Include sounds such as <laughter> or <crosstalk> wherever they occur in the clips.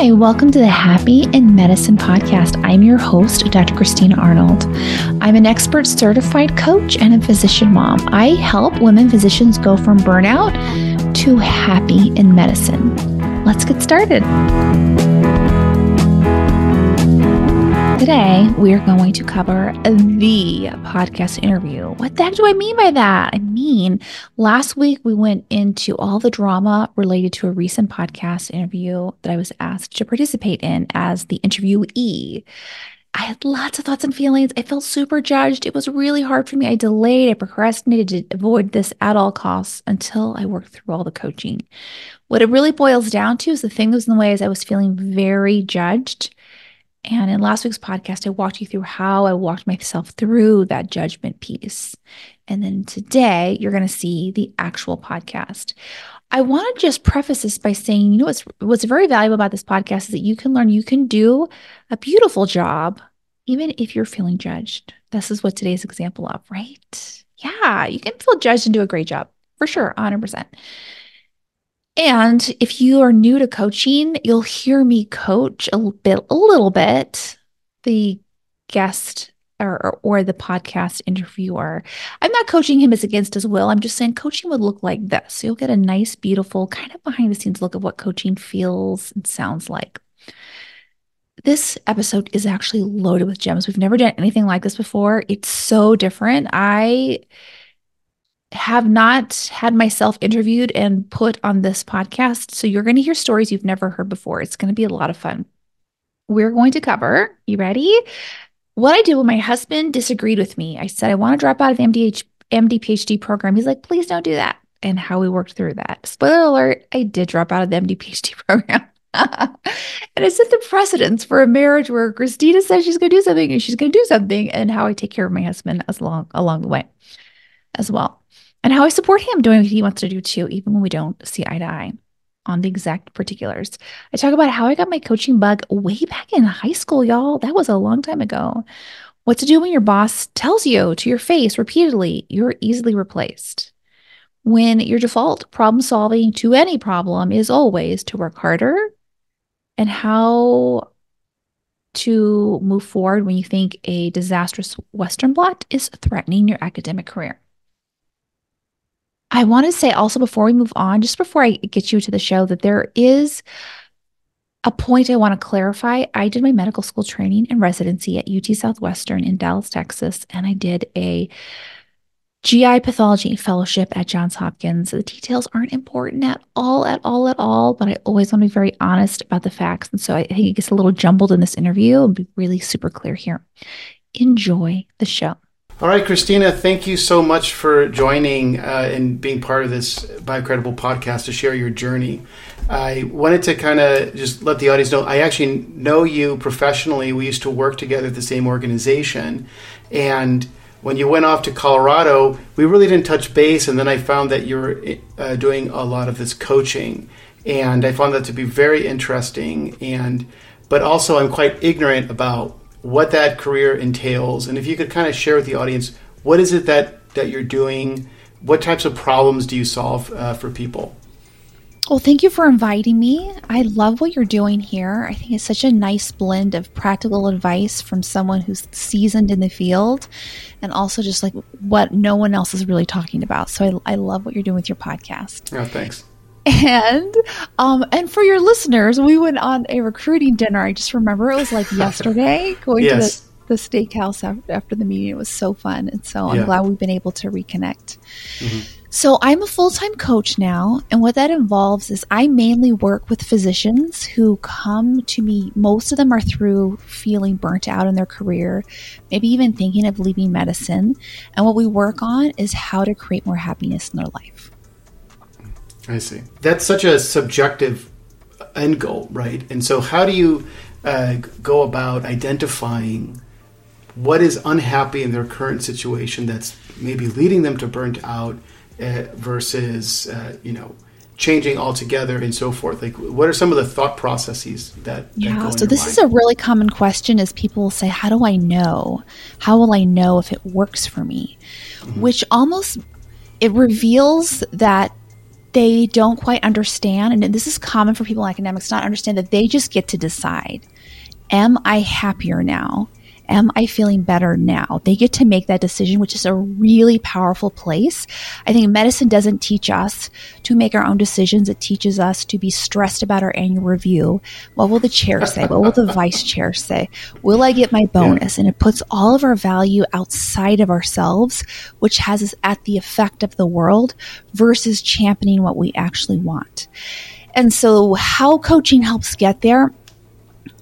Hi, welcome to the Happy in Medicine podcast. I'm your host, Dr. Christina Arnold. I'm an expert certified coach and a physician mom. I help women physicians go from burnout to happy in medicine. Let's get started. Today, we are going to cover the podcast interview. What the heck do I mean by that? I mean, last week we went into all the drama related to a recent podcast interview that I was asked to participate in as the interviewee. I had lots of thoughts and feelings. I felt super judged. It was really hard for me. I delayed, I procrastinated to avoid this at all costs until I worked through all the coaching. What it really boils down to is the thing that was in the way is I was feeling very judged and in last week's podcast, I walked you through how I walked myself through that judgment piece. And then today, you're going to see the actual podcast. I want to just preface this by saying, you know, what's, what's very valuable about this podcast is that you can learn you can do a beautiful job even if you're feeling judged. This is what today's example of, right? Yeah, you can feel judged and do a great job for sure, 100%. And if you are new to coaching, you'll hear me coach a bit, a little bit, the guest or, or the podcast interviewer. I'm not coaching him as against his will. I'm just saying coaching would look like this. So you'll get a nice, beautiful, kind of behind the scenes look of what coaching feels and sounds like. This episode is actually loaded with gems. We've never done anything like this before. It's so different. I have not had myself interviewed and put on this podcast. So you're going to hear stories you've never heard before. It's going to be a lot of fun. We're going to cover, you ready? What I did when my husband disagreed with me. I said, I want to drop out of MDH, MD PhD program. He's like, please don't do that. And how we worked through that. Spoiler alert, I did drop out of the MD PhD <laughs> program. <laughs> and it set the precedence for a marriage where Christina says she's going to do something and she's going to do something, and how I take care of my husband as long along the way as well and how I support him doing what he wants to do too, even when we don't see eye to eye on the exact particulars. I talk about how I got my coaching bug way back in high school, y'all. That was a long time ago. What to do when your boss tells you to your face repeatedly you're easily replaced. When your default problem solving to any problem is always to work harder, and how to move forward when you think a disastrous Western blot is threatening your academic career. I want to say also before we move on, just before I get you to the show, that there is a point I want to clarify. I did my medical school training and residency at UT Southwestern in Dallas, Texas, and I did a GI pathology fellowship at Johns Hopkins. The details aren't important at all, at all, at all, but I always want to be very honest about the facts. And so I think it gets a little jumbled in this interview and be really super clear here. Enjoy the show. All right, Christina, thank you so much for joining uh, and being part of this Biocredible podcast to share your journey. I wanted to kind of just let the audience know I actually know you professionally. We used to work together at the same organization. And when you went off to Colorado, we really didn't touch base. And then I found that you're uh, doing a lot of this coaching. And I found that to be very interesting. And but also, I'm quite ignorant about what that career entails, and if you could kind of share with the audience what is it that that you're doing, what types of problems do you solve uh, for people? Well, thank you for inviting me. I love what you're doing here. I think it's such a nice blend of practical advice from someone who's seasoned in the field and also just like what no one else is really talking about. So I, I love what you're doing with your podcast. Oh, thanks. And um and for your listeners, we went on a recruiting dinner. I just remember it was like <laughs> yesterday going yes. to the, the steakhouse after, the meeting. It was so fun. And so I'm glad we've been able to reconnect. Mm-hmm. So I'm a full-time coach now, and what that involves is I mainly work with physicians who come to me. Most of them are through feeling burnt out in their career, maybe even thinking of leaving medicine. And what we work on is how to create more happiness in their life. I see. That's such a subjective end goal, right? And so, how do you uh, go about identifying what is unhappy in their current situation that's maybe leading them to burnt out uh, versus, uh, you know, changing altogether and so forth? Like, what are some of the thought processes that? Yeah. That so this mind? is a really common question: is people will say, "How do I know? How will I know if it works for me?" Mm-hmm. Which almost it reveals that they don't quite understand, and this is common for people in academics not understand that they just get to decide Am I happier now? Am I feeling better now? They get to make that decision, which is a really powerful place. I think medicine doesn't teach us to make our own decisions. It teaches us to be stressed about our annual review. What will the chair say? What will the <laughs> vice chair say? Will I get my bonus? And it puts all of our value outside of ourselves, which has us at the effect of the world versus championing what we actually want. And so, how coaching helps get there,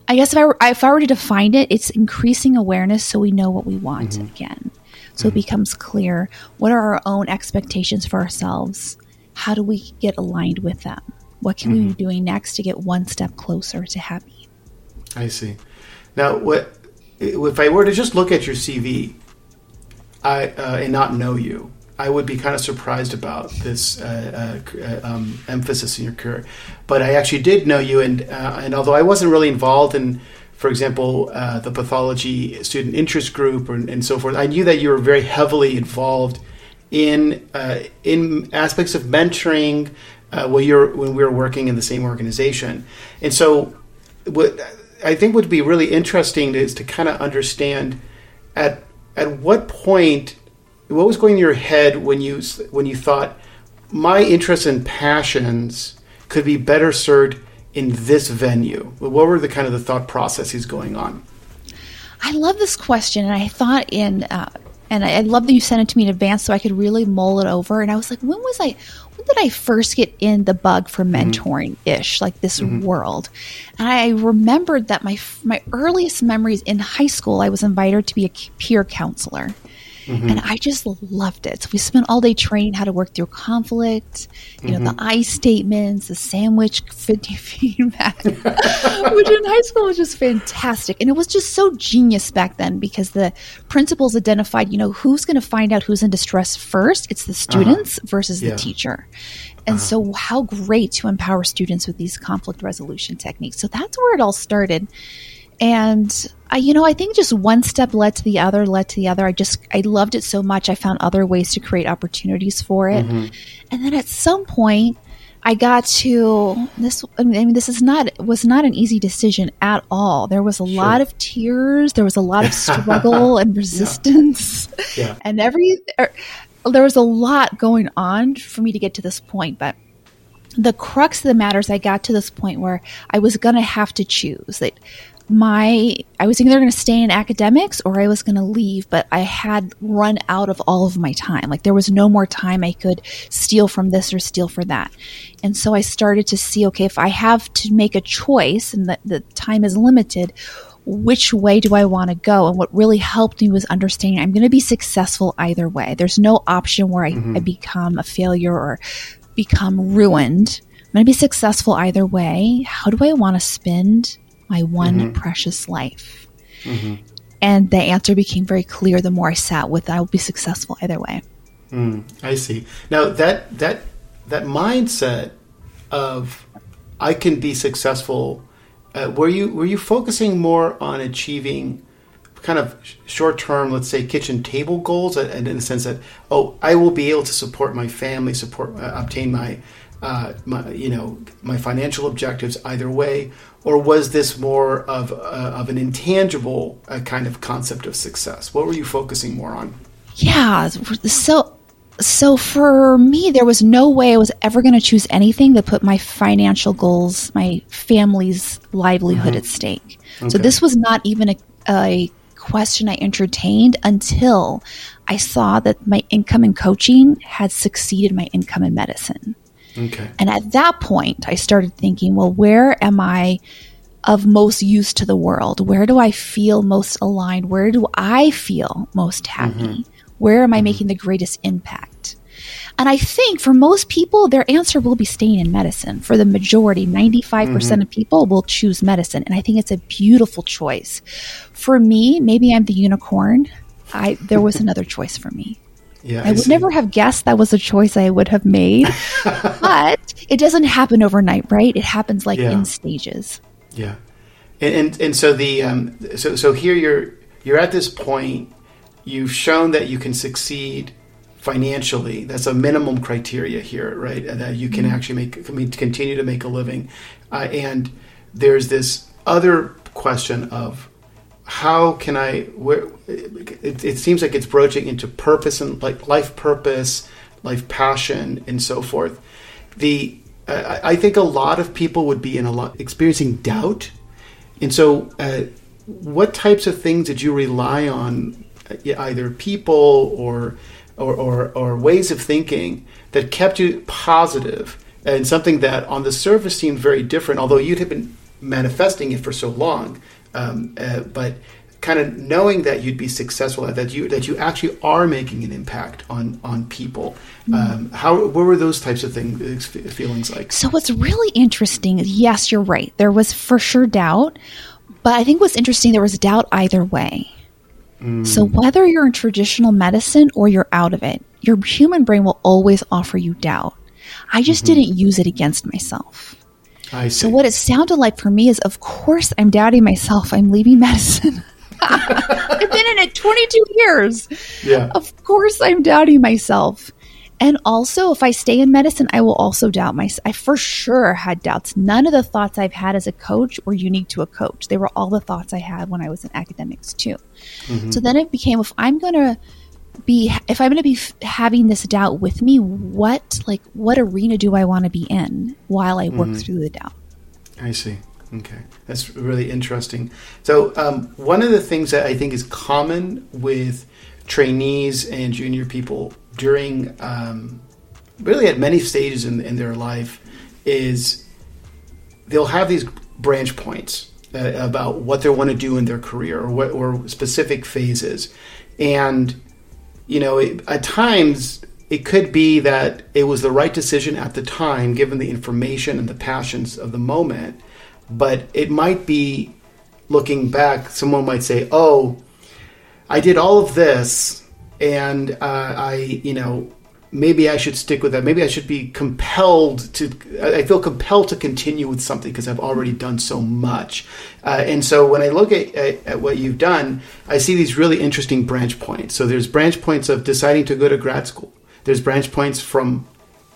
I guess if I were, if I were to define it, it's increasing awareness so we know what we want mm-hmm. again. So mm-hmm. it becomes clear what are our own expectations for ourselves? How do we get aligned with them? What can mm-hmm. we be mm-hmm. doing next to get one step closer to happy? I see. Now, what if I were to just look at your CV, I uh, and not know you? I would be kind of surprised about this uh, uh, um, emphasis in your career. But I actually did know you, and uh, and although I wasn't really involved in, for example, uh, the pathology student interest group or, and so forth, I knew that you were very heavily involved in uh, in aspects of mentoring uh, when you're when we were working in the same organization, and so what I think would be really interesting is to kind of understand at at what point what was going in your head when you when you thought my interests and passions could be better served in this venue? What were the kind of the thought processes going on? I love this question, and I thought in, uh, and I, I love that you sent it to me in advance so I could really mull it over. And I was like, when was I? When did I first get in the bug for mm-hmm. mentoring ish, like this mm-hmm. world? And I remembered that my my earliest memories in high school, I was invited to be a peer counselor. Mm-hmm. And I just loved it. So we spent all day training how to work through conflict, you mm-hmm. know, the mm-hmm. I statements, the sandwich <laughs> feedback, which in high school was just fantastic. And it was just so genius back then because the principals identified, you know, who's going to find out who's in distress first? It's the uh-huh. students uh-huh. versus yeah. the teacher. And uh-huh. so, how great to empower students with these conflict resolution techniques. So, that's where it all started. And I, you know, I think just one step led to the other, led to the other. I just, I loved it so much. I found other ways to create opportunities for it. Mm-hmm. And then at some point, I got to this. I mean, this is not was not an easy decision at all. There was a sure. lot of tears. There was a lot of struggle and <laughs> <laughs> resistance, yeah. Yeah. and every er, there was a lot going on for me to get to this point. But the crux of the matter is, I got to this point where I was going to have to choose that my I was either going to stay in academics or I was going to leave, but I had run out of all of my time. Like there was no more time I could steal from this or steal for that. And so I started to see okay, if I have to make a choice and that the time is limited, which way do I want to go? And what really helped me was understanding I'm going to be successful either way. There's no option where I, mm-hmm. I become a failure or become ruined. I'm going to be successful either way. How do I want to spend my one mm-hmm. precious life? Mm-hmm. And the answer became very clear the more I sat with it. I will be successful either way. Mm, I see. Now that that that mindset of I can be successful. Uh, were you were you focusing more on achieving kind of short term, let's say kitchen table goals, and in the sense that oh, I will be able to support my family, support uh, obtain my uh, my, you know, my financial objectives either way, or was this more of of an intangible uh, kind of concept of success? What were you focusing more on? Yeah, so so for me, there was no way I was ever going to choose anything that put my financial goals, my family's livelihood mm-hmm. at stake. Okay. So this was not even a, a question I entertained until I saw that my income in coaching had succeeded my income in medicine. Okay. And at that point, I started thinking, well, where am I of most use to the world? Where do I feel most aligned? Where do I feel most happy? Mm-hmm. Where am I mm-hmm. making the greatest impact? And I think for most people, their answer will be staying in medicine. For the majority, 95% mm hmm of people will choose medicine. And I think it's a beautiful choice. For me, maybe I'm the unicorn. I, there was another choice for me. Yeah, I, I would see. never have guessed that was a choice I would have made. <laughs> but it doesn't happen overnight, right? It happens like yeah. in stages. Yeah. And, and, and so the um, so so here you're you're at this point you've shown that you can succeed financially. That's a minimum criteria here, right? That you can mm-hmm. actually make continue to make a living. Uh, and there's this other question of how can I? Where it, it seems like it's broaching into purpose and like life purpose, life passion, and so forth. The uh, I think a lot of people would be in a lot experiencing doubt, and so uh, what types of things did you rely on, uh, either people or or, or, or ways of thinking that kept you positive and something that on the surface seemed very different, although you'd have been manifesting it for so long. Um, uh, but kind of knowing that you'd be successful at that you that you actually are making an impact on on people mm-hmm. um, how what were those types of things feelings like so what's really interesting is yes you're right there was for sure doubt but i think what's interesting there was doubt either way mm. so whether you're in traditional medicine or you're out of it your human brain will always offer you doubt i just mm-hmm. didn't use it against myself so what it sounded like for me is of course i'm doubting myself i'm leaving <laughs> medicine I've been in it 22 years. Yeah. Of course I'm doubting myself. And also, if I stay in medicine, I will also doubt myself. I for sure had doubts. None of the thoughts I've had as a coach were unique to a coach. They were all the thoughts I had when I was in academics too. Mm-hmm. So then it became if I'm going to be if I'm going to be f- having this doubt with me, what like what arena do I want to be in while I work mm-hmm. through the doubt? I see. Okay, that's really interesting. So, um, one of the things that I think is common with trainees and junior people during um, really at many stages in, in their life is they'll have these branch points uh, about what they want to do in their career or what or specific phases, and you know, it, at times it could be that it was the right decision at the time, given the information and the passions of the moment but it might be looking back, someone might say, "Oh, I did all of this, and uh, I, you know, maybe I should stick with that. Maybe I should be compelled to. I feel compelled to continue with something because I've already done so much. Uh, and so when I look at, at, at, what you've done, I see these really interesting branch points. So there's branch points of deciding to go to grad school. There's branch points from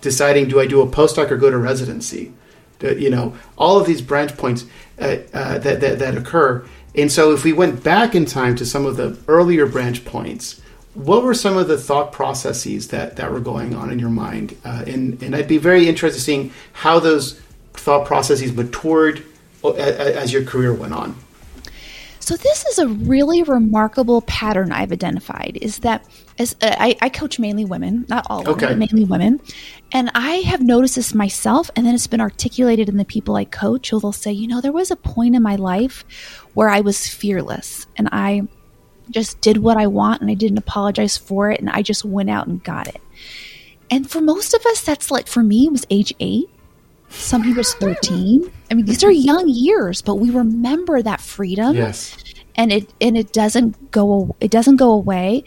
deciding do I do a postdoc or go to residency you know, all of these branch points uh, uh, that, that, that occur. And so, if we went back in time to some of the earlier branch points, what were some of the thought processes that, that were going on in your mind? Uh, and, and I'd be very interested in seeing how those thought processes matured uh, as your career went on. So this is a really remarkable pattern I've identified is that as uh, I, I, coach mainly women, not all okay. women, but mainly women. And I have noticed this myself, and then it's been articulated in the people I coach who they'll say, you know, there was a point in my life where I was fearless and I just did what I want and I didn't apologize for it and I just went out and got it. And for most of us, that's like for me, it was age eight. Some people it's 13. I mean, these are young years, but we remember that freedom. Yes. And it and it doesn't go it doesn't go away,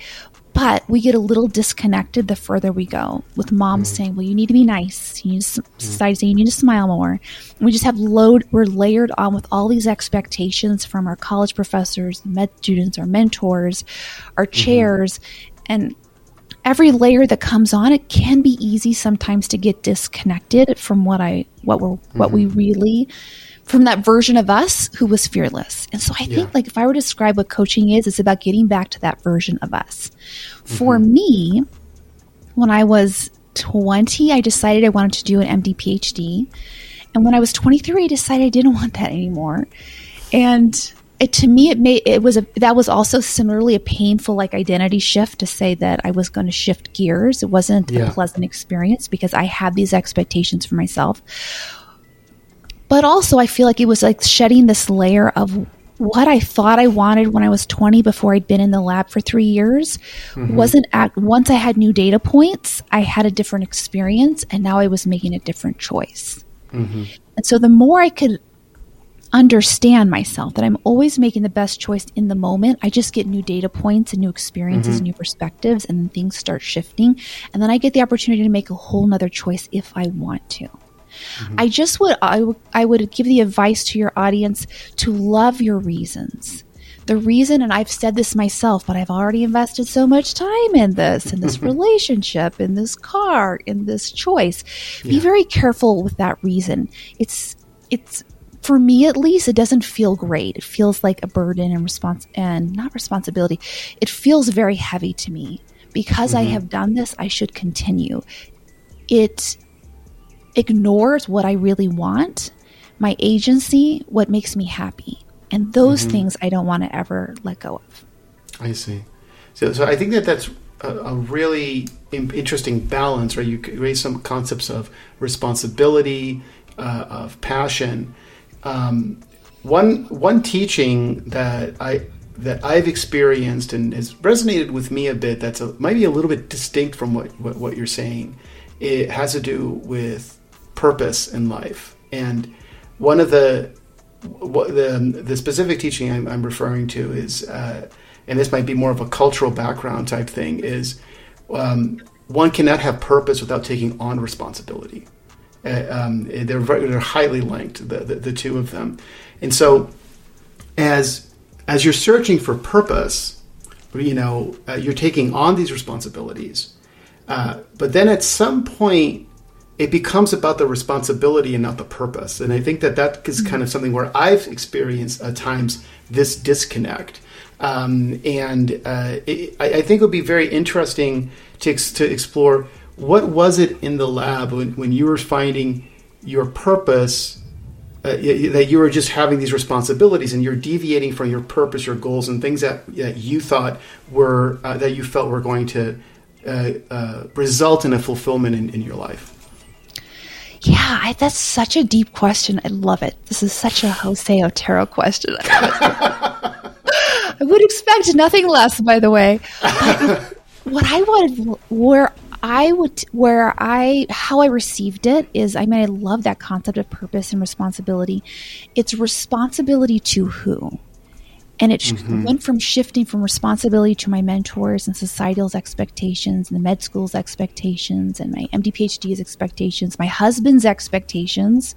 but we get a little disconnected the further we go. With mom mm. saying, "Well, you need to be nice." You need to, society saying you need to smile more. And we just have load. We're layered on with all these expectations from our college professors, med students, our mentors, our mm-hmm. chairs, mm-hmm. and every layer that comes on it can be easy sometimes to get disconnected from what I what we're mm-hmm. what we mm-hmm. really from that version of us who was fearless. And so I yeah. think like if I were to describe what coaching is, it's about getting back to that version of us. Mm-hmm. For me, when I was 20, I decided I wanted to do an MD PhD. And when I was 23, I decided I didn't want that anymore. And it, to me it made it was a that was also similarly a painful like identity shift to say that I was going to shift gears. It wasn't yeah. a pleasant experience because I had these expectations for myself. But also I feel like it was like shedding this layer of what I thought I wanted when I was 20 before I'd been in the lab for 3 years mm-hmm. wasn't at once I had new data points, I had a different experience and now I was making a different choice. Mm-hmm. And so the more I could understand myself that I'm always making the best choice in the moment. I just get new data points and new experiences mm-hmm. and new perspectives, and then things start shifting. And then I get the opportunity to make a whole nother choice if I want to. Mm-hmm. I just would I, w- I would give the advice to your audience to love your reasons the reason, and I've said this myself, but I've already invested so much time in this, in this <laughs> relationship, in this car, in this choice. Yeah. Be very careful with that reason. It's, it's, for me at least, it doesn't feel great. It feels like a burden and response and not responsibility. It feels very heavy to me. Because mm-hmm. I have done this, I should continue. It ignores what I really want, my agency, what makes me happy. And those mm-hmm. things I don't want to ever let go of. I see. So, so I think that that's a, a really interesting balance, right? You raise some concepts of responsibility, uh, of passion. Um, one one teaching that I that I've experienced and has resonated with me a bit that's a, might be a little bit distinct from what, what, what you're saying. It has to do with purpose in life, and one of the the the specific teaching I'm, I'm referring to is, uh, and this might be more of a cultural background type thing, is um, one cannot have purpose without taking on responsibility. Uh, um, they're very, they're highly linked, the, the, the two of them, and so as as you're searching for purpose, you know uh, you're taking on these responsibilities, uh, but then at some point it becomes about the responsibility and not the purpose. And I think that that is kind of something where I've experienced at times this disconnect. Um, and uh, it, I, think it would be very interesting to, to explore what was it in the lab when, when you were finding your purpose uh, that you were just having these responsibilities and you're deviating from your purpose, your goals, and things that, that you thought were uh, that you felt were going to uh, uh, result in a fulfillment in, in your life. Yeah, I, that's such a deep question. I love it. This is such a Jose Otero question. I <laughs> would expect nothing less, by the way. But what I wanted, where I would, where I, how I received it is, I mean, I love that concept of purpose and responsibility. It's responsibility to who? And it mm-hmm. went from shifting from responsibility to my mentors and societal's expectations and the med school's expectations and my MD PhD's expectations, my husband's expectations,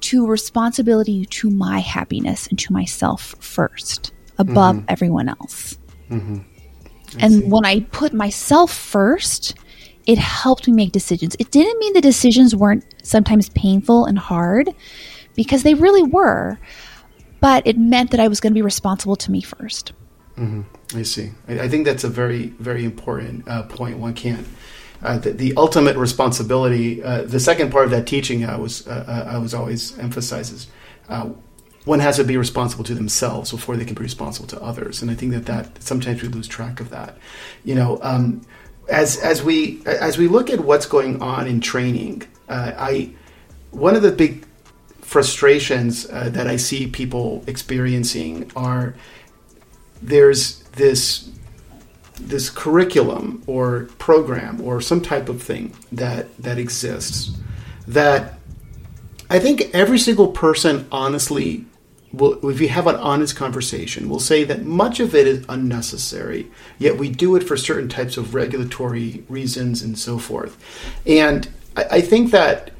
to responsibility to my happiness and to myself first, above mm-hmm. everyone else. Mm-hmm. And see. when I put myself first, it helped me make decisions. It didn't mean the decisions weren't sometimes painful and hard because they really were but it meant that I was going to be responsible to me 1st mm-hmm. I see. I, I, think that's a very, very important uh, point. One can't. Uh, the, the, ultimate responsibility. Uh, the second part of that teaching, I was, uh, uh, I was always emphasizes, uh, one has to be responsible to themselves before they can be responsible to others. And I think that that sometimes we lose track of that. You know, um, as as we as we look at what's going on in training, I one of the big frustrations uh, that I see people experiencing are there's this this curriculum or program or some type of thing that that exists that I think every single person honestly will if you have an honest conversation will say that much of it is unnecessary yet we do it for certain types of regulatory reasons and so forth. And I, I think that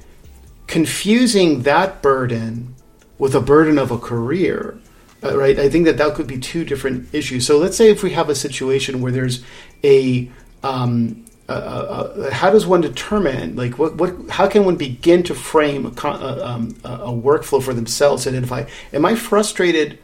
confusing that burden with a burden of a career, uh, right? I think that that could be two different issues. So let's say if we have a situation where there's a um, how does one determine like what, what how can one begin to frame a, um, a workflow for themselves identify am i frustrated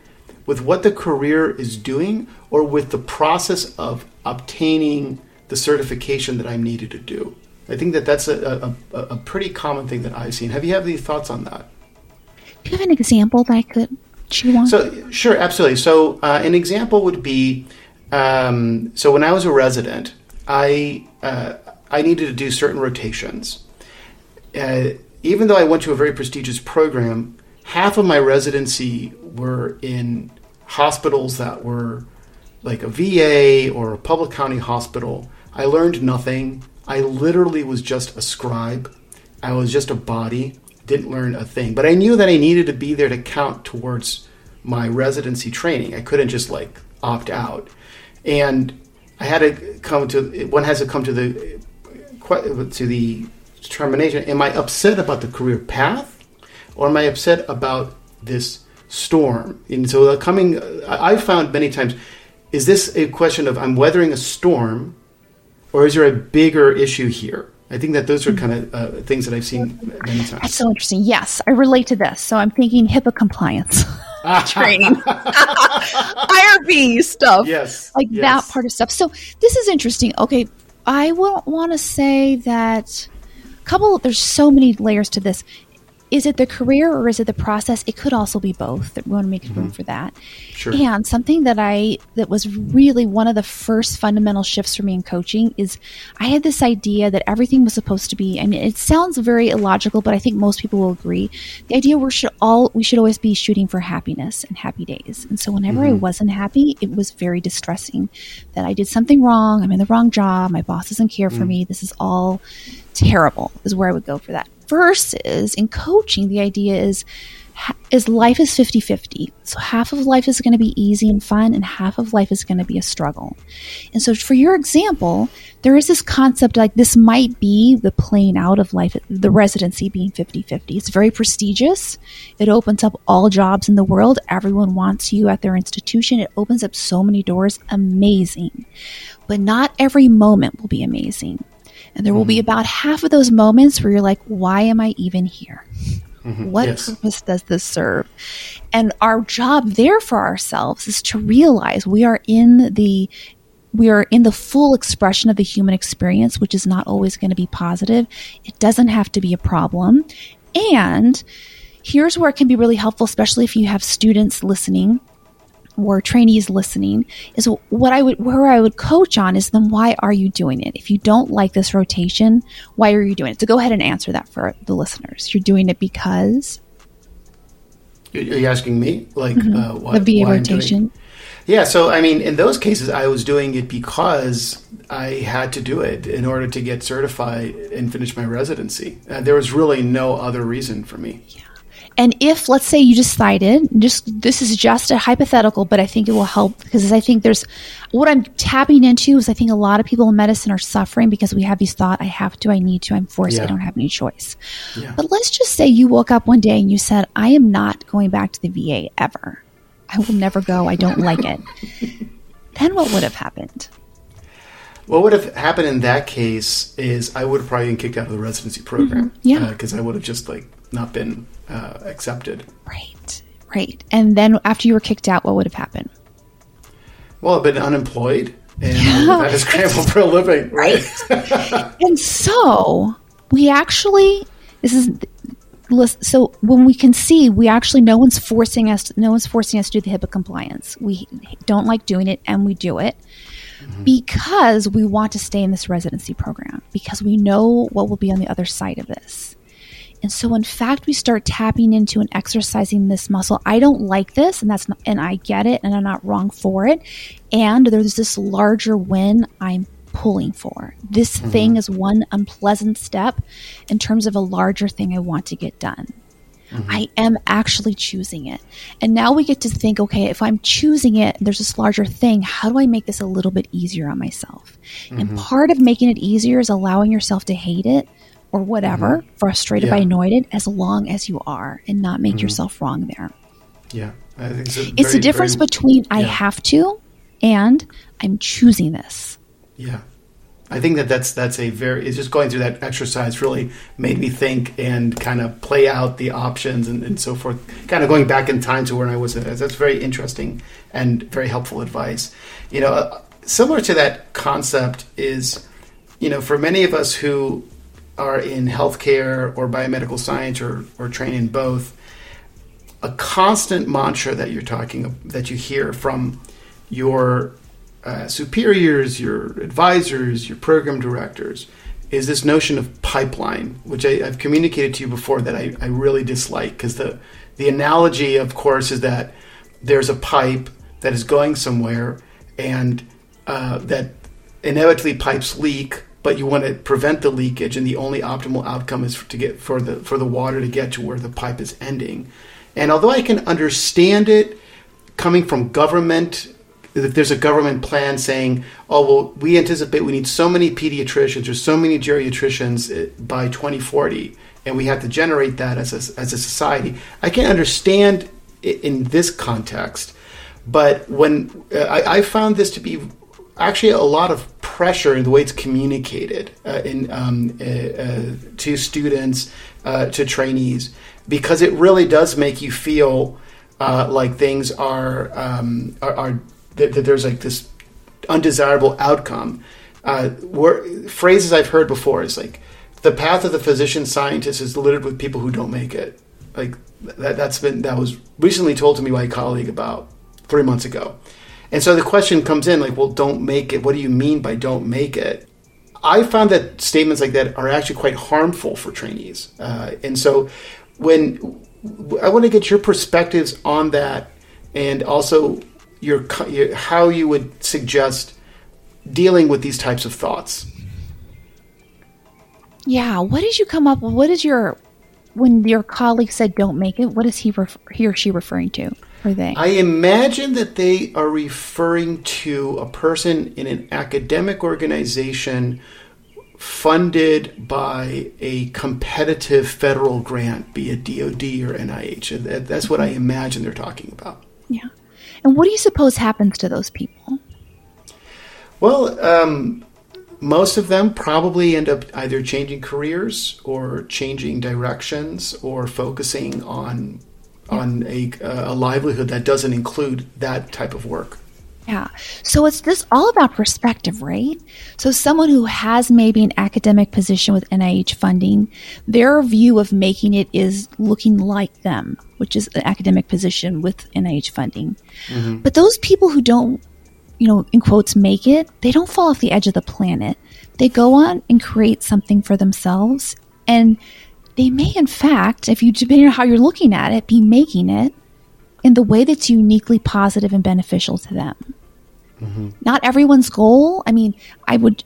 with what the career is doing or with the process of obtaining the certification that i'm needed to do I think that that's a, a, a pretty common thing that I've seen. Have you have any thoughts on that? Do you have an example that I could chew on? So sure, absolutely. So uh, an example would be um, so when I was a resident, I uh, I needed to do certain rotations. Uh, even though I went to a very prestigious program, half of my residency were in hospitals that were like a VA or a public county hospital. I learned nothing. I literally was just a scribe. I was just a body, didn't learn a thing. But I knew that I needed to be there to count towards my residency training. I couldn't just like opt out. And I had to come to one has to come to the to the determination am I upset about the career path or am I upset about this storm. And so the coming, I've found many times, is this a question of I'm weathering a storm, or is there a bigger issue here? I think that those are kind of uh, things that I've seen many times. That's so interesting. Yes, I relate to this. So I'm thinking HIPAA compliance <laughs> training, <laughs> IRB stuff. Yes, like yes. that part of stuff. So this is interesting. Okay, I will want to say that a couple. There's so many layers to this is it the career or is it the process? It could also be both. We want to make room mm-hmm. for that. Sure. And something that I that was really one of the first fundamental shifts for me in coaching is I had this idea that everything was supposed to be. I mean, it sounds very illogical, but I think most people will agree. The idea we should all we should always be shooting for happiness and happy days. And so whenever mm-hmm. I wasn't happy, it was very distressing that I did something wrong. I'm in the wrong job. My boss doesn't care for mm-hmm. me. This is all terrible. Is where I would go for that versus in coaching the idea is is life is 50-50 so half of life is going to be easy and fun and half of life is going to be a struggle. And so for your example there is this concept like this might be the playing out of life the residency being 50-50 it's very prestigious. It opens up all jobs in the world. Everyone wants you at their institution. It opens up so many doors. Amazing. But not every moment will be amazing and there will be mm-hmm. about half of those moments where you're like, why am I even here? Mm-hmm. What yes. purpose does this serve? And our job there for ourselves is to realize we are in the we are in the full expression of the human experience, which is not always going to be positive. It doesn't have to be a problem. And here's where it can be really helpful, especially if you have students listening or trainees listening is what I would where I would coach on is then why are you doing it? If you don't like this rotation, why are you doing it? So go ahead and answer that for the listeners. You're doing it because are you asking me like mm-hmm. uh, why, the VA rotation? Yeah, so I mean, in those cases, I was doing it because I had to do it in order to get certified and finish my residency. Uh, there was really no other reason for me. Yeah. And if, let's say, you decided, just this is just a hypothetical, but I think it will help because I think there's what I'm tapping into is I think a lot of people in medicine are suffering because we have these thought, I have to, I need to, I'm forced, yeah. I don't have any choice. Yeah. But let's just say you woke up one day and you said, I am not going back to the VA ever. I will never go. I don't like it. <laughs> then what would have happened? What would have happened in that case is I would have probably been kicked out of the residency program. Mm-hmm. Yeah. Because uh, I would have just like not been uh, accepted. Right, right. And then after you were kicked out, what would have happened? Well, I've been unemployed and <laughs> yeah, had to scramble for a living. Right. <laughs> and so we actually, this is so when we can see we actually no one's forcing us no one's forcing us to do the HIPAA compliance. We don't like doing it and we do it mm-hmm. because we want to stay in this residency program because we know what will be on the other side of this. And so, in fact, we start tapping into and exercising this muscle. I don't like this, and that's not, and I get it, and I'm not wrong for it. And there's this larger win I'm pulling for. This mm-hmm. thing is one unpleasant step in terms of a larger thing I want to get done. Mm-hmm. I am actually choosing it. And now we get to think okay, if I'm choosing it, there's this larger thing, how do I make this a little bit easier on myself? Mm-hmm. And part of making it easier is allowing yourself to hate it or whatever, mm-hmm. frustrated yeah. by annoyed, as long as you are and not make mm-hmm. yourself wrong there. Yeah. I think it's, it's the difference very, between yeah. I have to and I'm choosing this. Yeah. I think that that's that's a very it's just going through that exercise really made me think and kind of play out the options and, and so forth. Kind of going back in time to where I was. That's very interesting and very helpful advice. You know, uh, similar to that concept is, you know, for many of us who are in healthcare or biomedical science or, or train in both, a constant mantra that you're talking that you hear from your uh, superiors, your advisors, your program directors is this notion of pipeline, which I, have communicated to you before that I, I really dislike because the the analogy, of course, is that there's a pipe that is going somewhere and uh, that inevitably pipes leak but you want to prevent the leakage, and the only optimal outcome is for, to get for the for the water to get to where the pipe is ending. And although I can understand it coming from government, if there's a government plan saying, "Oh well, we anticipate we need so many pediatricians or so many geriatricians eh, by 2040." and we have to generate that as a, as a society. I can understand in this context. But when uh, I, I, found this to be actually a lot of pressure in the way it's communicated uh, in um, uh, uh to students, uh, to trainees, because it really does make you feel uh, like things are, um, are, are that, that, there's like this undesirable outcome. phrases I've heard before is like the path of the physician scientist is littered with people who don't make it. Like that, that's been that was recently told to me by a colleague about three months ago. And so the question comes in like, well, don't make it. What do you mean by don't make it? I found that statements like that are actually quite harmful for trainees. Uh, and so when I want to get your perspectives on that and also your, your how you would suggest dealing with these types of thoughts. Yeah, what did you come up with? What is your when your colleague said don't make it, what is he ref- he or she referring to? Or they? I imagine that they are referring to a person in an academic organization funded by a competitive federal grant, be it DoD or NIH. That's what I imagine they're talking about. Yeah. And what do you suppose happens to those people? Well, um, most of them probably end up either changing careers or changing directions or focusing on yeah. on a, a livelihood that doesn't include that type of work. Yeah. So it's this all about perspective, right? So someone who has maybe an academic position with NIH funding, their view of making it is looking like them, which is an academic position with NIH funding. Mm-hmm. But those people who don't you know, in quotes, make it, they don't fall off the edge of the planet. They go on and create something for themselves. And they may, in fact, if you, depending on how you're looking at it, be making it in the way that's uniquely positive and beneficial to them. Mm-hmm. Not everyone's goal. I mean, I would,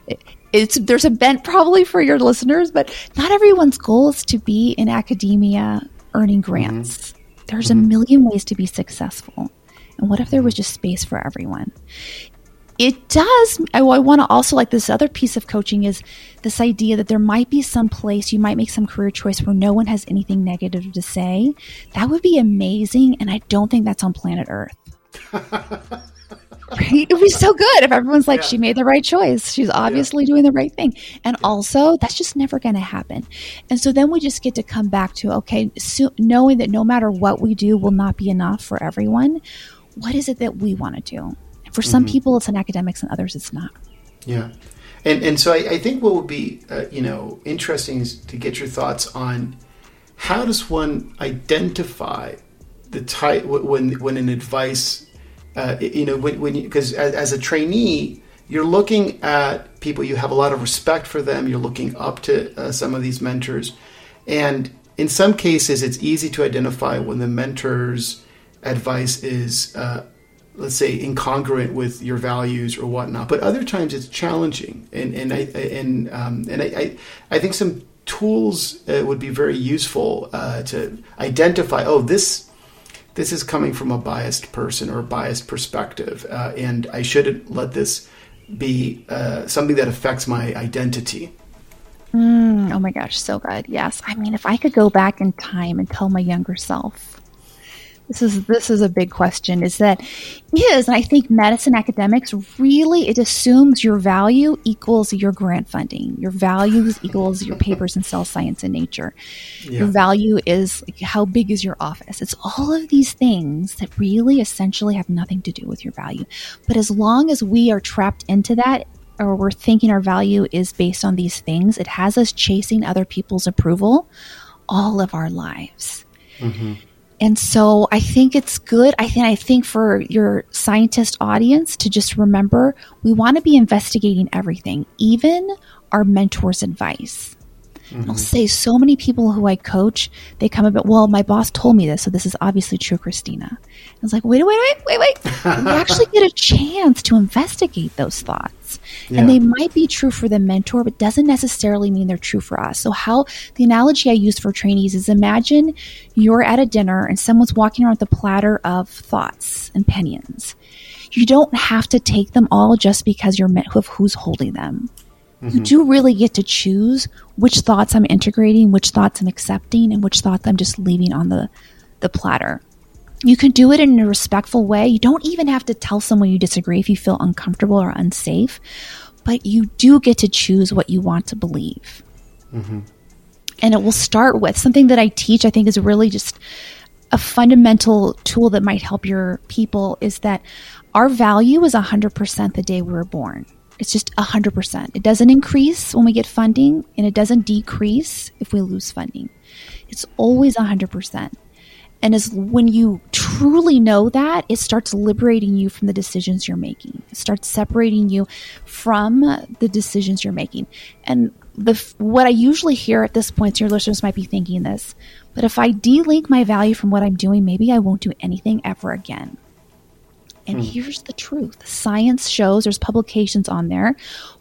it's, there's a bent probably for your listeners, but not everyone's goal is to be in academia earning grants. Mm-hmm. There's mm-hmm. a million ways to be successful. And what if there was just space for everyone? It does. I, I want to also like this other piece of coaching is this idea that there might be some place you might make some career choice where no one has anything negative to say. That would be amazing. And I don't think that's on planet Earth. <laughs> right? It'd be so good if everyone's like, yeah. she made the right choice. She's obviously yeah. doing the right thing. And also, that's just never going to happen. And so then we just get to come back to, okay, so knowing that no matter what we do will not be enough for everyone what is it that we want to do? For some mm-hmm. people, it's in academics, and others, it's not. Yeah, and and so I, I think what would be uh, you know interesting is to get your thoughts on how does one identify the type when when an advice uh, you know when when because as, as a trainee you're looking at people you have a lot of respect for them you're looking up to uh, some of these mentors and in some cases it's easy to identify when the mentors advice is, uh, let's say, incongruent with your values or whatnot. But other times it's challenging, and and I and um, and I, I, I think some tools uh, would be very useful uh, to identify. Oh, this this is coming from a biased person or a biased perspective, uh, and I shouldn't let this be uh, something that affects my identity. Mm, oh my gosh, so good. Yes. I mean, if I could go back in time and tell my younger self, this is this is a big question is that is and i think medicine academics really it assumes your value equals your grant funding. Your values equals your papers in cell science and nature. Yeah. your value is like, how big is your office? It's all of these things that really essentially have nothing to do with your value. But as long as we are trapped into that or we're thinking our value is based on these things it has us chasing other people's approval all of our lives. Mm-hmm. And so I think it's good. I think I think for your scientist audience to just remember we want to be investigating everything, even our mentor's advice. Mm-hmm. I'll say so many people who I coach, they come about, well, my boss told me this, so this is obviously true, Christina. I was like, wait, wait, wait, wait, wait. we <laughs> actually get a chance to investigate those thoughts. Yeah. And they might be true for the mentor, but doesn't necessarily mean they're true for us. So how the analogy I use for trainees is imagine you're at a dinner and someone's walking around with a platter of thoughts and opinions. You don't have to take them all just because you're met with who's holding them. Mm-hmm. You do really get to choose which thoughts I'm integrating, which thoughts I'm accepting, and which thoughts I'm just leaving on the, the platter. You can do it in a respectful way. You don't even have to tell someone you disagree if you feel uncomfortable or unsafe, but you do get to choose what you want to believe. Mm-hmm. And it will start with something that I teach, I think is really just a fundamental tool that might help your people is that our value is 100% the day we were born. It's just 100%. It doesn't increase when we get funding and it doesn't decrease if we lose funding. It's always 100%. And as when you truly know that, it starts liberating you from the decisions you're making. It starts separating you from the decisions you're making. And the what I usually hear at this point, so your listeners might be thinking this, but if I delink my value from what I'm doing, maybe I won't do anything ever again. And hmm. here's the truth science shows there's publications on there.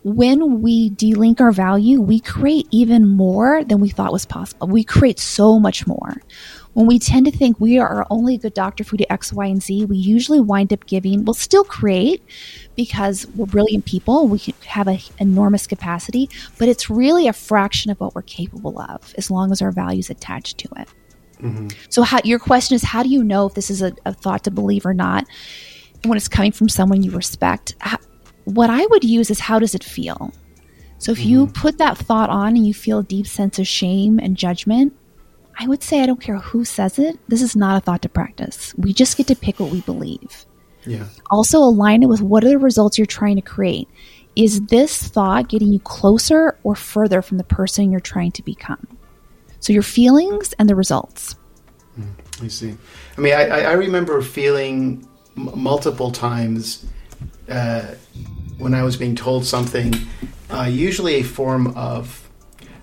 When we delink our value, we create even more than we thought was possible. We create so much more. When we tend to think we are only a good doctor if we do X, Y, and Z, we usually wind up giving, we'll still create because we're brilliant people. We have an enormous capacity, but it's really a fraction of what we're capable of as long as our values attached to it. Mm-hmm. So, how, your question is how do you know if this is a, a thought to believe or not? when it's coming from someone you respect, what I would use is how does it feel? So if mm-hmm. you put that thought on and you feel a deep sense of shame and judgment, I would say I don't care who says it. This is not a thought to practice. We just get to pick what we believe. Yeah. Also align it with what are the results you're trying to create. Is this thought getting you closer or further from the person you're trying to become? So your feelings and the results. Mm, I see. I mean, I, I remember feeling multiple times uh, when I was being told something, uh, usually a form of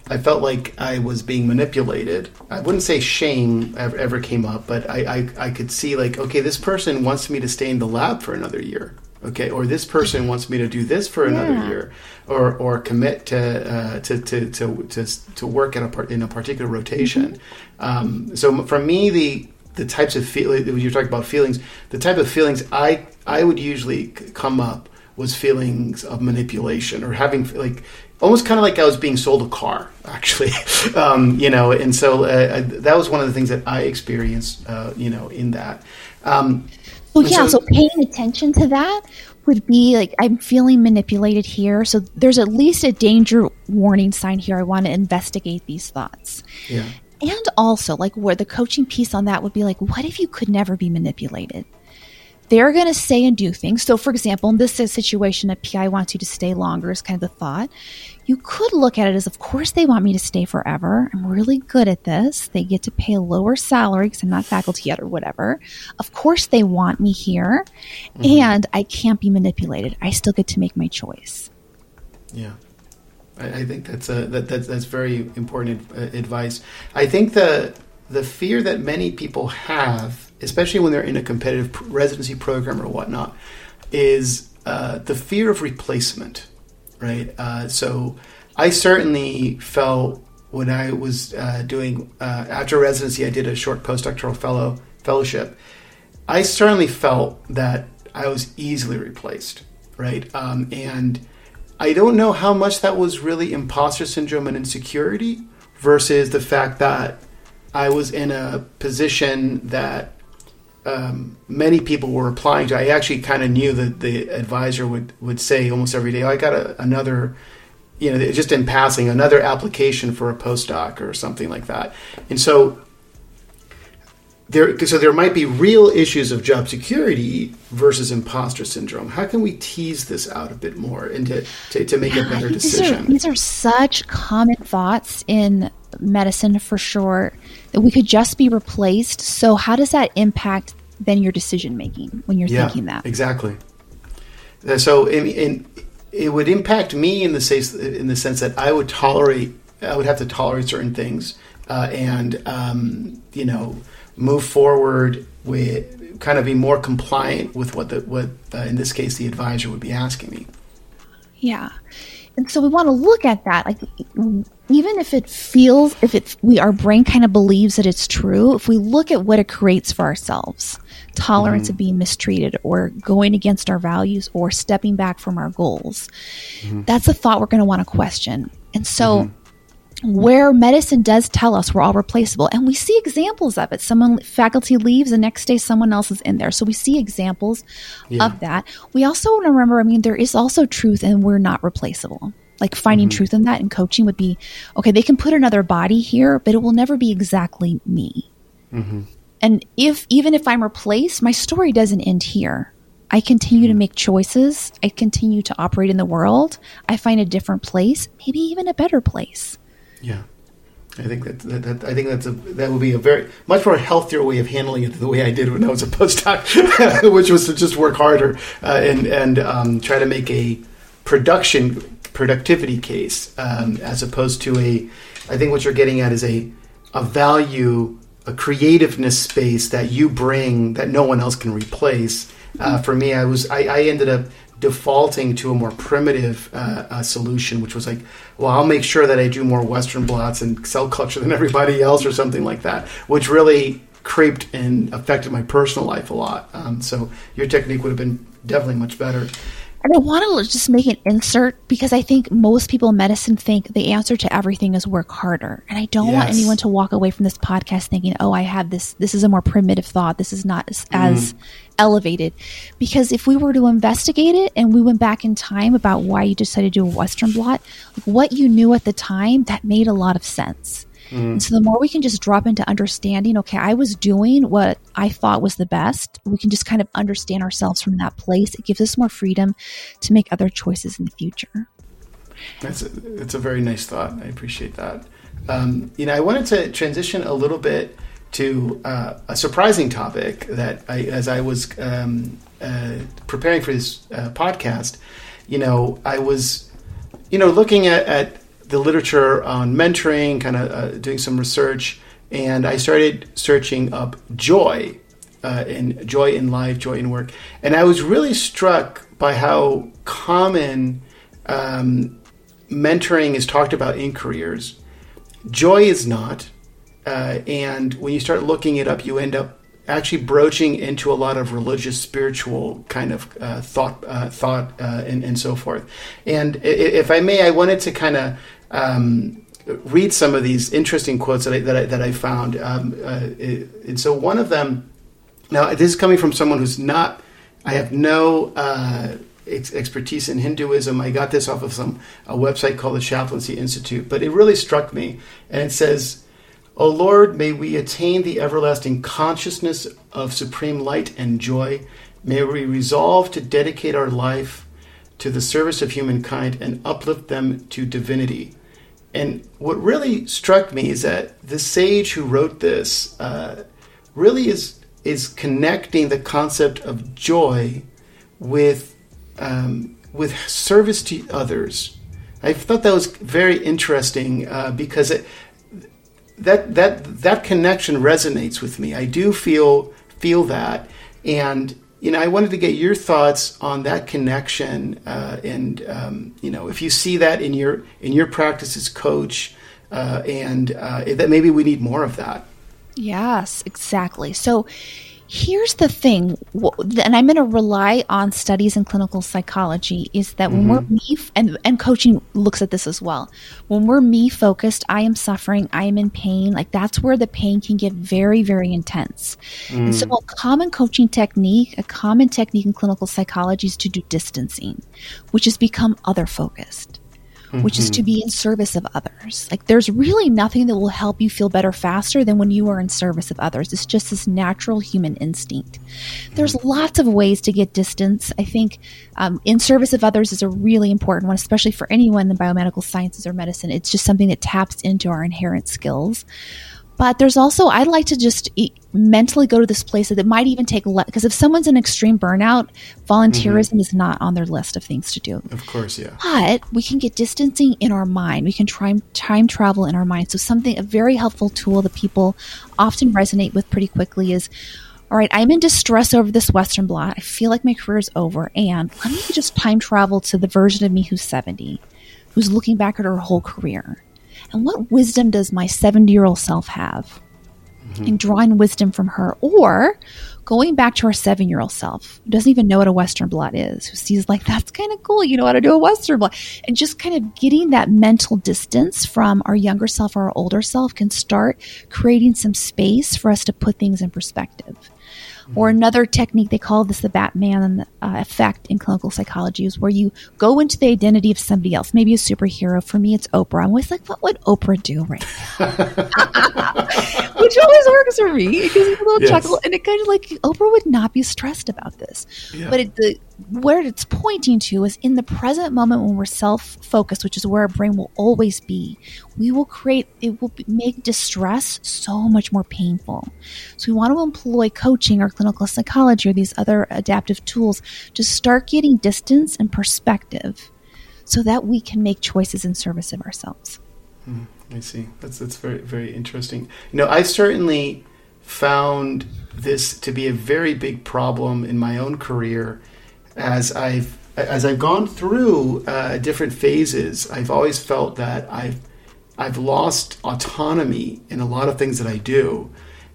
I felt like I was being manipulated. I wouldn't say shame ever, ever came up, but I, I, I, could see like, okay, this person wants me to stay in the lab for another year. Okay, or this person wants me to do this for another yeah. year, or or commit to, uh, to, to, to to to work in a part in a particular rotation. Mm-hmm. Um, so for me, the the types of feelings you're talking about feelings, the type of feelings I I would usually come up was feelings of manipulation or having like almost kind of like I was being sold a car, <laughs> actually, um, you know. And so uh, that was one of the things that I experienced, uh, you know, in that. Um, well, yeah. So, so paying attention to that would be like I'm feeling manipulated here. So there's at least a danger warning sign here. I want to investigate these thoughts. Yeah. And also, like, where the coaching piece on that would be like, what if you could never be manipulated? They're going to say and do things. So, for example, in this situation, a PI wants you to stay longer, is kind of the thought. You could look at it as, of course, they want me to stay forever. I'm really good at this. They get to pay a lower salary because I'm not faculty yet or whatever. Of course, they want me here. Mm-hmm. And I can't be manipulated. I still get to make my choice. Yeah. I, I think that's a that, that's that's very important uh, advice. I think the the fear that many people have, especially when they're in a competitive residency program or whatnot, is uh, the fear of replacement, right? Uh, so I certainly felt when I was uh, doing uh, after residency, I did a short postdoctoral fellow fellowship. I certainly felt that I was easily replaced, right? Um, and I don't know how much that was really imposter syndrome and insecurity versus the fact that I was in a position that um, many people were applying to. I actually kind of knew that the advisor would, would say almost every day, oh, I got a, another, you know, just in passing, another application for a postdoc or something like that. And so there so there might be real issues of job security versus imposter syndrome how can we tease this out a bit more and to, to, to make yeah, a better decision these are, these are such common thoughts in medicine for sure that we could just be replaced so how does that impact then your decision making when you're yeah, thinking that exactly uh, so in, in, it would impact me in the sense in the sense that i would tolerate i would have to tolerate certain things uh, and um, you know move forward with kind of be more compliant with what the what uh, in this case the advisor would be asking me. Yeah. And so we want to look at that like even if it feels if it we our brain kind of believes that it's true, if we look at what it creates for ourselves, tolerance mm-hmm. of being mistreated or going against our values or stepping back from our goals. Mm-hmm. That's a thought we're going to want to question. And so mm-hmm where medicine does tell us we're all replaceable and we see examples of it someone faculty leaves the next day someone else is in there so we see examples yeah. of that we also want to remember i mean there is also truth and we're not replaceable like finding mm-hmm. truth in that and coaching would be okay they can put another body here but it will never be exactly me mm-hmm. And if even if i'm replaced my story doesn't end here I continue to mm-hmm. make choices. I continue to operate in the world. I find a different place, maybe even a better place. Yeah. I think that, that, that, I think that's a that would be a very much more healthier way of handling it the way I did when I was a postdoc, <laughs> which was to just work harder uh, and and um, try to make a production productivity case um, as opposed to a. I think what you're getting at is a a value, a creativeness space that you bring that no one else can replace. Uh, for me, I was I, I ended up defaulting to a more primitive uh, uh, solution, which was like, well, I'll make sure that I do more Western blots and cell culture than everybody else, or something like that, which really creeped and affected my personal life a lot. Um, so your technique would have been definitely much better. And I want to just make an insert because I think most people in medicine think the answer to everything is work harder. And I don't yes. want anyone to walk away from this podcast thinking, oh, I have this, this is a more primitive thought. This is not as, mm. as elevated. Because if we were to investigate it and we went back in time about why you decided to do a Western blot, what you knew at the time, that made a lot of sense. Mm. And so the more we can just drop into understanding, okay, I was doing what I thought was the best, we can just kind of understand ourselves from that place. It gives us more freedom to make other choices in the future. That's a, that's a very nice thought. I appreciate that. Um, you know, I wanted to transition a little bit to uh, a surprising topic that I, as I was um, uh, preparing for this uh, podcast, you know, I was, you know, looking at, at the literature on mentoring, kind of uh, doing some research, and I started searching up joy uh, and joy in life, joy in work, and I was really struck by how common um, mentoring is talked about in careers. Joy is not, uh, and when you start looking it up, you end up actually broaching into a lot of religious, spiritual kind of uh, thought, uh, thought, uh, and, and, so forth. And if I may, I wanted to kind of um, read some of these interesting quotes that I, that I, that I found. Um, uh, and so one of them, now this is coming from someone who's not, I have no uh, ex- expertise in Hinduism. I got this off of some a website called the Chaplaincy Institute, but it really struck me. And it says, O Lord, may we attain the everlasting consciousness of supreme light and joy. May we resolve to dedicate our life to the service of humankind and uplift them to divinity. And what really struck me is that the sage who wrote this uh, really is is connecting the concept of joy with um, with service to others. I thought that was very interesting uh, because it, that that that connection resonates with me. I do feel feel that, and you know, I wanted to get your thoughts on that connection, uh, and um, you know, if you see that in your in your practice as coach, uh, and uh, that maybe we need more of that. Yes, exactly. So Here's the thing, and I'm going to rely on studies in clinical psychology, is that when mm-hmm. we're me, and, and coaching looks at this as well. When we're me focused, I am suffering, I am in pain, like that's where the pain can get very, very intense. Mm. And so, mm. a common coaching technique, a common technique in clinical psychology is to do distancing, which has become other focused mm-hmm. which is to mm-hmm. be in service of others. Like there's really nothing that will help you feel better faster than when you are in service of others. It's just this natural human instinct. There's mm-hmm. lots of ways to get distance. I think um, in service of others is a really important one, especially for anyone in the biomedical sciences or medicine. It's just something that taps into our inherent skills. But there's also, I'd like to just mentally go to this place that it might even take, because if someone's in extreme burnout, volunteerism mm-hmm. is not on their list of things to do. Of course, yeah. But we can get distancing in our mind. We can try time travel in our mind. So, something, a very helpful tool that people often resonate with pretty quickly is all right, I'm in distress over this Western blot. I feel like my career is over. And let me just time travel to the version of me who's 70, who's looking back at her whole career and what wisdom does my 70 year old self have? Mm-hmm. And drawing wisdom from her. Or going back to our seven year old self who doesn't even know what a Western blot is, who sees like, that's kind of cool. You know how to do a Western blot. And just kind of getting that mental distance from our younger self or our older self can start creating some space for us to put things in perspective. Or another technique, they call this the Batman uh, effect in clinical psychology, is where you go into the identity of somebody else, maybe a superhero. For me, it's Oprah. I'm always like, what would Oprah do right now? <laughs> Which always works for me. It gives me a little yes. chuckle. And it kind of like, Oprah would not be stressed about this. Yeah. But it, the, where it's pointing to is in the present moment when we're self focused, which is where our brain will always be, we will create, it will make distress so much more painful. So we want to employ coaching or clinical psychology or these other adaptive tools to start getting distance and perspective so that we can make choices in service of ourselves. Hmm, I see. That's, that's very, very interesting. You know, I certainly found this to be a very big problem in my own career as I've as I've gone through uh, different phases, I've always felt that I've I've lost autonomy in a lot of things that I do,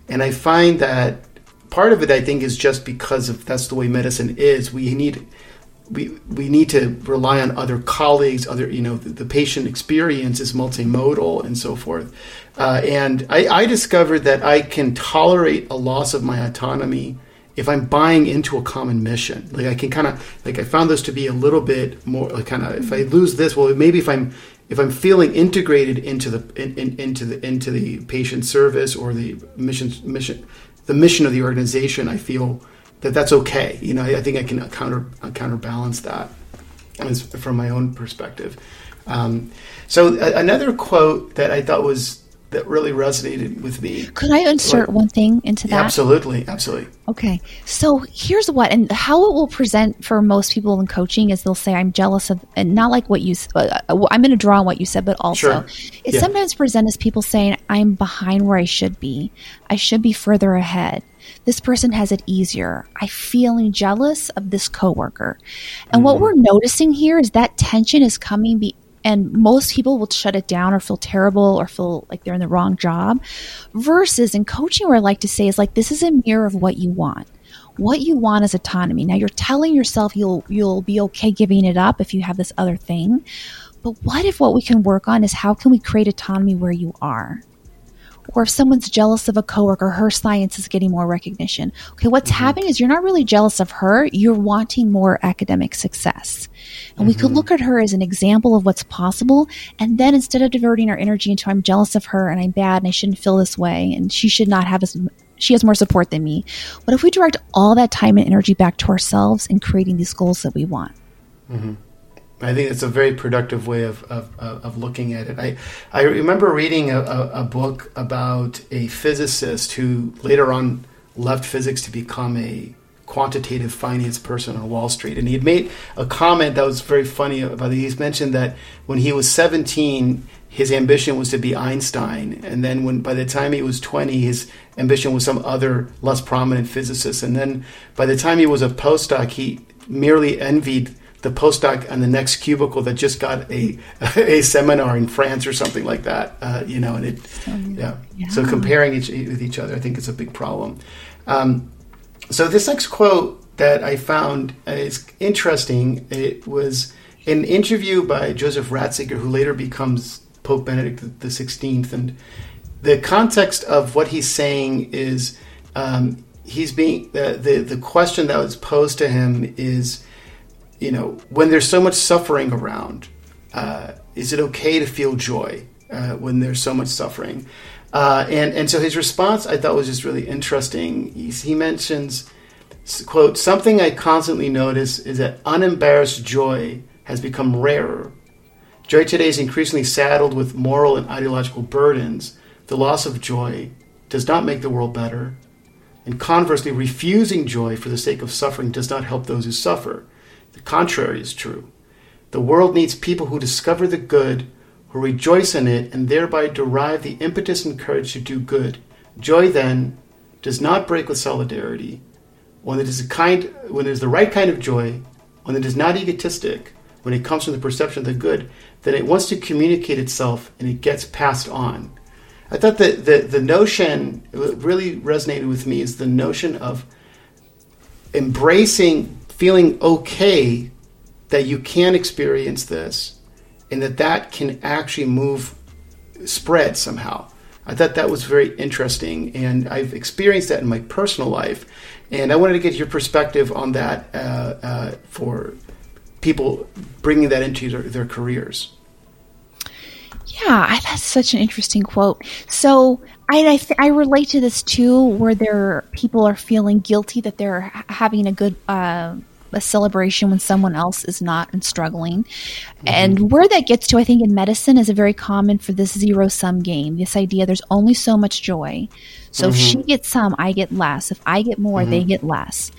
and I find that part of it I think is just because of that's the way medicine is. We need we we need to rely on other colleagues, other you know the, the patient experience is multimodal and so forth. Uh, and I, I discovered that I can tolerate a loss of my autonomy if I'm buying into a common mission, like I can kind of like I found this to be a little bit more like kind of if I lose this, well maybe if I'm if I'm feeling integrated into the in, in, into the into the patient service or the mission mission the mission of the organization, I feel that that's okay. You know, I, I think I can counter counterbalance that as, from my own perspective. Um, so a, another quote that I thought was that really resonated with me. Could I insert one thing into that? Absolutely, absolutely. Okay. So here's what, and how it will present for most people in coaching is they'll say, I'm jealous of, and not like what you, uh, uh I'm going to draw on what you said, but also sure. it's yeah. sometimes present as people saying, I'm behind where I should be. I should be further ahead. This person has it easier. I feeling jealous of this coworker. And mm. what we're noticing here is that tension is coming be, and most people will shut it down or feel terrible or feel like they're in the wrong job versus in coaching where i like to say is like this is a mirror of what you want. What you want is autonomy. Now you're telling yourself you'll you'll be okay giving it up if you have this other thing but what if what we can work on is how can we create autonomy where you are or if someone's jealous of a coworker, her science is getting more recognition. Okay, what's mm-hmm. happening is you're not really jealous of her, you're wanting more academic success. And mm-hmm. we could mm-hmm. look at her as an example of what's possible. And then instead of diverting our energy into I'm jealous of her and I'm bad and I shouldn't feel this way and she should not have as she has more support than me. What if we direct all that time and energy back to ourselves and creating these goals that we want? Mm-hmm. I think it's a very productive way of, of, of looking at it. I, I remember reading a, a, book about a physicist who later on left physics to become a quantitative finance person on Wall Street. And he had made a comment that was very funny about it. He's mentioned that when he was 17, his ambition was to be Einstein. And then when by the time he was 20, his ambition was some other less prominent physicist. And then by the time he was a postdoc, he merely envied the postdoc on the next cubicle that just got a <laughs> a seminar in France or something like that. Uh, you know, and it, yeah. yeah. So comparing each with each other, I think it's a big problem. Um, so this next quote that I found is interesting. It was an interview by Joseph Ratzinger, who later becomes Pope Benedict the Sixteenth, and the context of what he's saying is um, he's being the, the the question that was posed to him is you know, when there's so much suffering around, uh, is it okay to feel joy uh, when there's so much suffering? Uh, and and so his response I thought was just really interesting. He, he mentions, quote, something I constantly notice is that unembarrassed joy has become rarer. Joy today is increasingly saddled with moral and ideological burdens. The loss of joy does not make the world better. And conversely, refusing joy for the sake of suffering does not help those who suffer. The contrary is true. The world needs people who discover the good, who rejoice in it, and thereby derive the impetus and courage to do good. Joy, then, does not break with solidarity. When it is kind, when it is the right kind of joy, when it is not egotistic, when it comes from the perception of the good, then it wants to communicate itself and it gets passed on. I thought that the, the notion really resonated with me is the notion of embracing feeling okay that you can experience this and that that can actually move spread somehow i thought that was very interesting and i've experienced that in my personal life and i wanted to get your perspective on that uh, uh, for people bringing that into their, their careers yeah, I, that's such an interesting quote. So I I, th- I, relate to this too, where there people are feeling guilty that they're having a good uh, a celebration when someone else is not and struggling, mm-hmm. and where that gets to, I think in medicine is a very common for this zero sum game. This idea there's only so much joy, so mm-hmm. if she gets some, I get less. If I get more, mm-hmm. they get less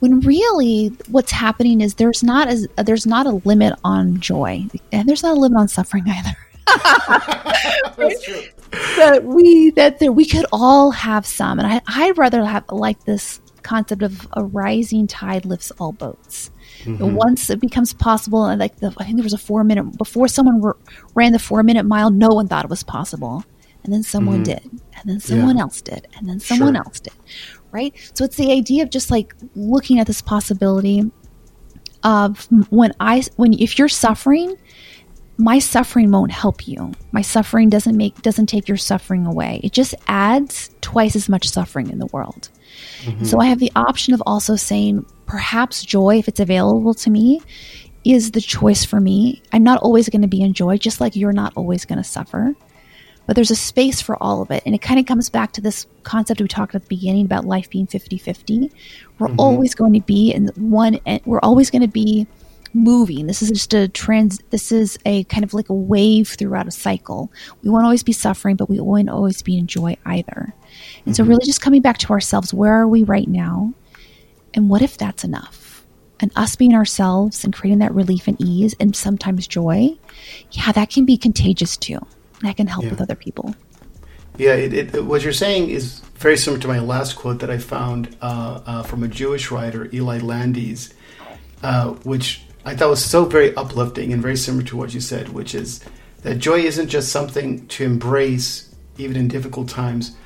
when really what's happening is there's not as there's not a limit on joy and there's not a limit on suffering either <laughs> That's true. That we that there, we could all have some, and I I'd rather have like this concept of a rising tide lifts all boats. Mm-hmm. Once it becomes possible, and like the, I think there was a four minute before someone ran the four minute mile, no one thought it was possible, and then someone mm-hmm. did, and then someone yeah. else did, and then someone sure. else did, right? So it's the idea of just like looking at this possibility of when I when if you're suffering my suffering won't help you. My suffering doesn't make doesn't take your suffering away. It just adds twice as much suffering in the world. Mm-hmm. So I have the option of also saying perhaps joy if it's available to me is the choice for me. I'm not always going to be in joy just like you're not always going to suffer. But there's a space for all of it. And it kind of comes back to this concept we talked at the beginning about life being 50-50. We're mm-hmm. always going to be in one we're always going to be moving. This is just a trans. This is a kind of like a wave throughout a cycle. We won't always be suffering, but we won't always be in joy either. And mm-hmm. so, really, just coming back to ourselves, where are we right now, and what if that's enough? And us being ourselves and creating that relief and ease, and sometimes joy, yeah, that can be contagious too. That can help yeah. with other people. Yeah, it, it, what you're saying is very similar to my last quote that I found uh, uh, from a Jewish writer, Eli Landis, uh, which I thought was so very uplifting and very similar to what you said, which is that joy isn't just something to embrace even in difficult times,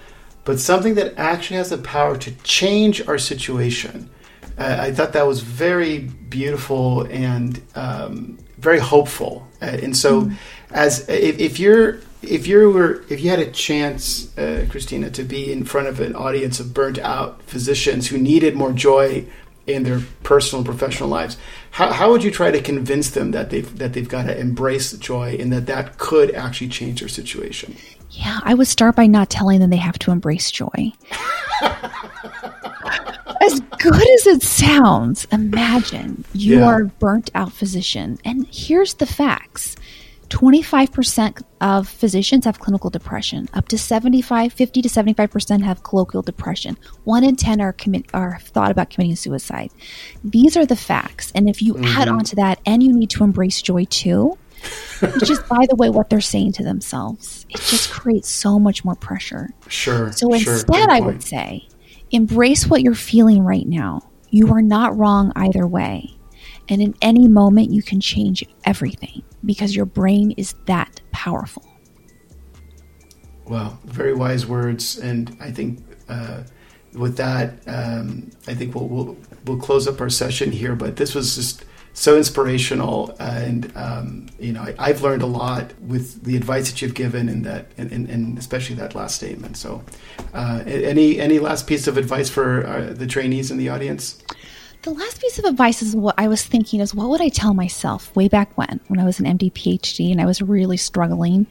but something that actually has the power to change our situation. Uh, I thought that was very beautiful and um, very hopeful. Uh, and so, mm. as if, if, you're if you were if you had a chance, uh, Christina, to be in front of an audience of burnt out physicians who needed more joy in their personal and professional lives, how, how would you try to convince them that they've that they've got to embrace joy and that that could actually change their situation? Yeah, I would start by not telling them they have to embrace joy. <laughs> as good as it sounds, imagine you yeah. are burnt out physician, and here's the facts: 25% of physicians have clinical depression. Up to 75, 50 to 75% have colloquial depression. One in 10 are commit are thought about committing suicide. These are the facts. And if you mm-hmm. add on to that and you need to embrace joy too, which is by the way what they're saying to themselves, it just creates so much more pressure. Sure. So instead I would say, embrace what you're feeling right now. You are not wrong either way. And in any moment, you can change everything because your brain is that powerful. Well, very wise words. And I think uh, with that, um, I think we'll, we'll, we'll close up our session here. But this was just so inspirational, and um, you know I, have learned a lot with the advice that you've given, and that, and, and, and especially that last statement. So, uh, any any last piece of advice for uh, the trainees in the audience? The last piece of advice is what I was thinking is what would I tell myself way back when, when I was an MD PhD and I was really struggling.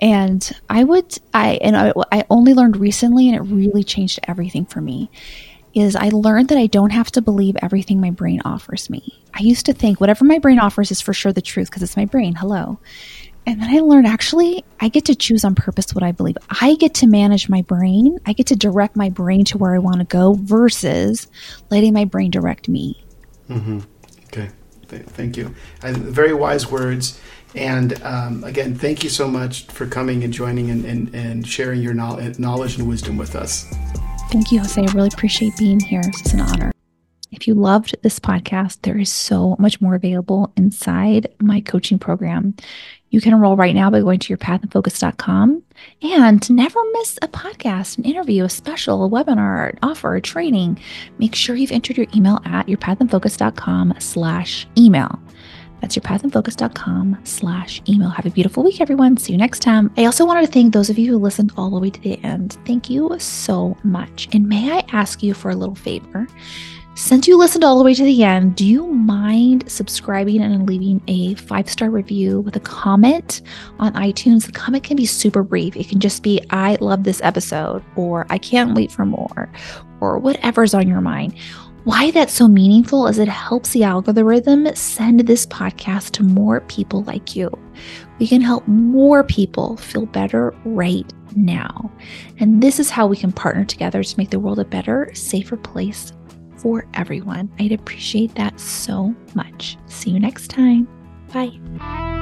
And I would, I, and I, I only learned recently and it really changed everything for me is I learned that I don't have to believe everything my brain offers me. I used to think whatever my brain offers is for sure the truth because it's my brain. Hello. And then I learned actually, I get to choose on purpose what I believe. I get to manage my brain. I get to direct my brain to where I want to go versus letting my brain direct me. Mm-hmm. Okay. Th- thank you. Uh, very wise words. And um, again, thank you so much for coming and joining and, and, and sharing your knowledge and wisdom with us. Thank you, Jose. I really appreciate being here. It's an honor. If you loved this podcast, there is so much more available inside my coaching program. You can enroll right now by going to yourpathinfocus.com and to never miss a podcast, an interview, a special, a webinar, an offer, a training. Make sure you've entered your email at yourpathinfocus.com slash email. That's yourpathinfocus.com slash email. Have a beautiful week, everyone. See you next time. I also wanted to thank those of you who listened all the way to the end. Thank you so much. And may I ask you for a little favor? Since you listened all the way to the end, do you mind subscribing and leaving a five star review with a comment on iTunes? The comment can be super brief. It can just be, I love this episode, or I can't wait for more, or whatever's on your mind. Why that's so meaningful is it helps the algorithm send this podcast to more people like you. We can help more people feel better right now. And this is how we can partner together to make the world a better, safer place for everyone. I'd appreciate that so much. See you next time. Bye.